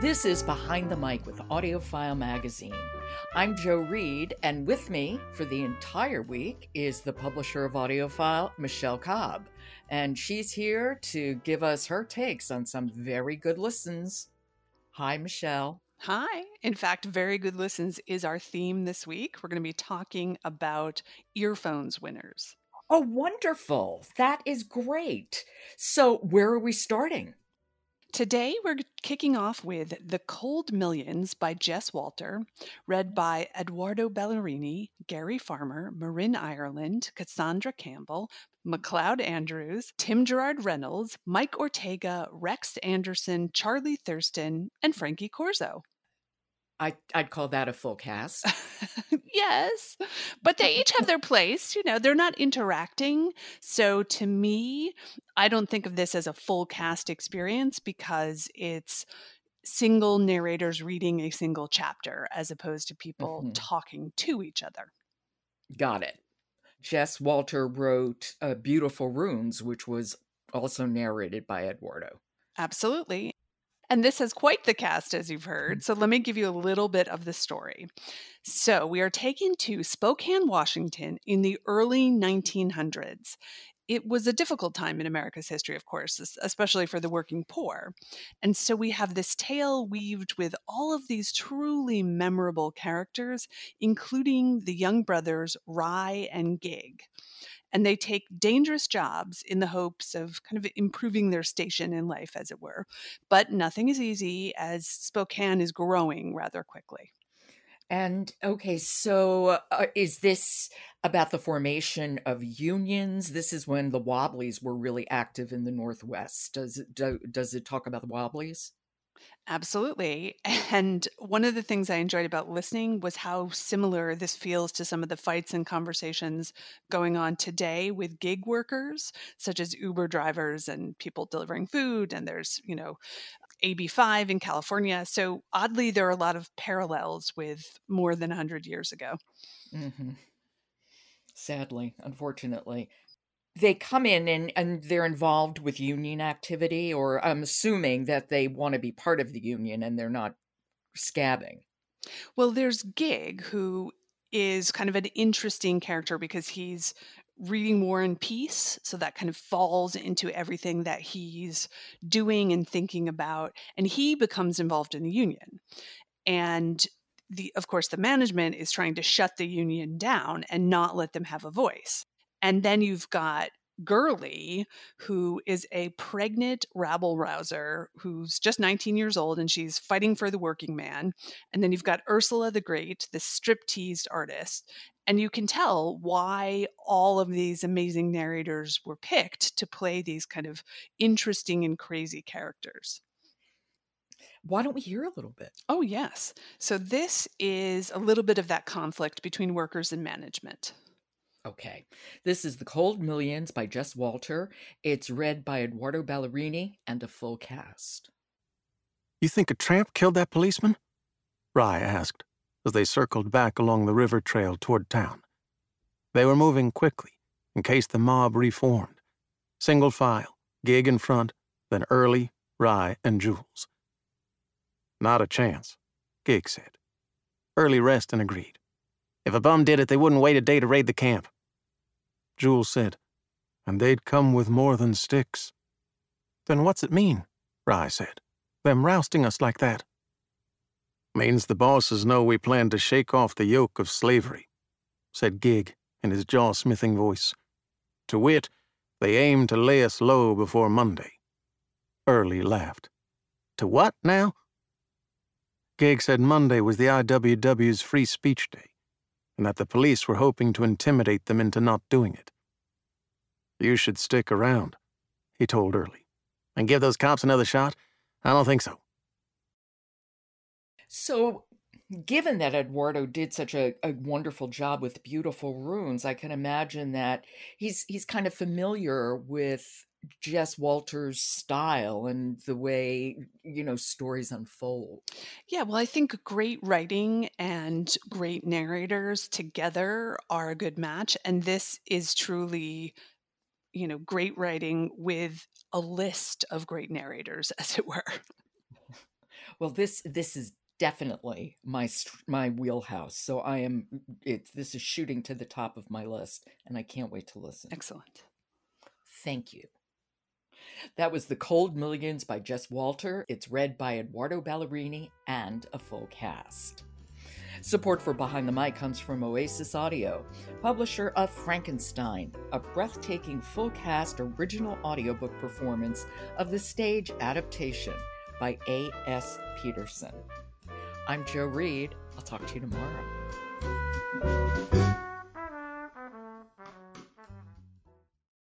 This is Behind the Mic with AudioFile Magazine. I'm Jo Reed, and with me for the entire week is the publisher of AudioFile, Michelle Cobb. And she's here to give us her takes on some very good listens. Hi, Michelle. Hi. In fact, very good listens is our theme this week. We're going to be talking about earphones winners. Oh, wonderful. That is great. So, where are we starting? Today, we're kicking off with The Cold Millions by Jess Walter, read by Edoardo Ballerini, Gary Farmer, Marin Ireland, Cassandra Campbell, McLeod Andrews, Tim Gerard Reynolds, Mike Ortega, Rex Anderson, Charlie Thurston, and Frankie Corzo. I, I'd call that a full cast. yes, but they each have their place. You know, they're not interacting. So to me, I don't think of this as a full cast experience because it's single narrators reading a single chapter as opposed to people mm-hmm. talking to each other. Got it. Jess Walter wrote uh, Beautiful Ruins, which was also narrated by Edoardo. Absolutely. And this has quite the cast, as you've hmm. heard. So let me give you a little bit of the story. So we are taken to Spokane, Washington in the early 1900s. It was a difficult time in America's history, of course, especially for the working poor. And so we have this tale weaved with all of these truly memorable characters, including the young brothers Rye and Gig and they take dangerous jobs in the hopes of kind of improving their station in life, as it were. But nothing is easy as Spokane is growing rather quickly. And okay, so uh, is this about the formation of unions? This is when the Wobblies were really active in the Northwest. Does it do, does it talk about the Wobblies? Absolutely. And one of the things I enjoyed about listening was how similar this feels to some of the fights and conversations going on today with gig workers, such as Uber drivers and people delivering food. And there's, you know, AB5 in California. So oddly, there are a lot of parallels with more than 100 years ago. Mm-hmm. Sadly, unfortunately they come in and, and they're involved with union activity, or I'm assuming that they want to be part of the union and they're not scabbing. Well, there's Gig, who is kind of an interesting character because he's reading War and Peace. So that kind of falls into everything that he's doing and thinking about. And he becomes involved in the union. And the, of course, the management is trying to shut the union down and not let them have a voice. And then you've got Gurley, who is a pregnant rabble rouser who's just 19 years old and she's fighting for the working man. And then you've got Ursula the Great, the strip-teased artist. And you can tell why all of these amazing narrators were picked to play these kind of interesting and crazy characters. Why don't we hear a little bit? Oh, yes. So, this is a little bit of that conflict between workers and management. Okay. This is The Cold Millions by Jess Walter. It's read by Edoardo Ballerini and a full cast. You think a tramp killed that policeman? Rye asked as they circled back along the river trail toward town. They were moving quickly in case the mob reformed. Single file, gig in front, then Early, Rye, and Jules. Not a chance, Gig said. Early rest and agreed. If a bum did it, they wouldn't wait a day to raid the camp. Jules said, and they'd come with more than sticks. Then what's it mean? Rye said. Them rousting us like that. Means the bosses know we plan to shake off the yoke of slavery, said Gig in his jaw-smithing voice. To wit, they aim to lay us low before Monday. Early laughed. To what now? Gig said Monday was the IWW's free speech day and that the police were hoping to intimidate them into not doing it. You should stick around, he told Early. And give those cops another shot? I don't think so. So, given that Edoardo did such a, a wonderful job with beautiful ruins, I can imagine that he's he's kind of familiar with Jess Walter's style and the way, you know, stories unfold. Yeah, well, I think great writing and great narrators together are a good match. And this is truly, you know, great writing with a list of great narrators, as it were. Well, this this is definitely my my wheelhouse. So I am it's this is shooting to the top of my list and I can't wait to listen. Excellent. Thank you. That was The Cold Millions by Jess Walter. It's read by Edoardo Ballerini and a full cast. Support for Behind the Mic comes from Oasis Audio, publisher of Frankenstein, a breathtaking full cast original audiobook performance of the stage adaptation by A.S. Peterson. I'm Jo Reed. I'll talk to you tomorrow.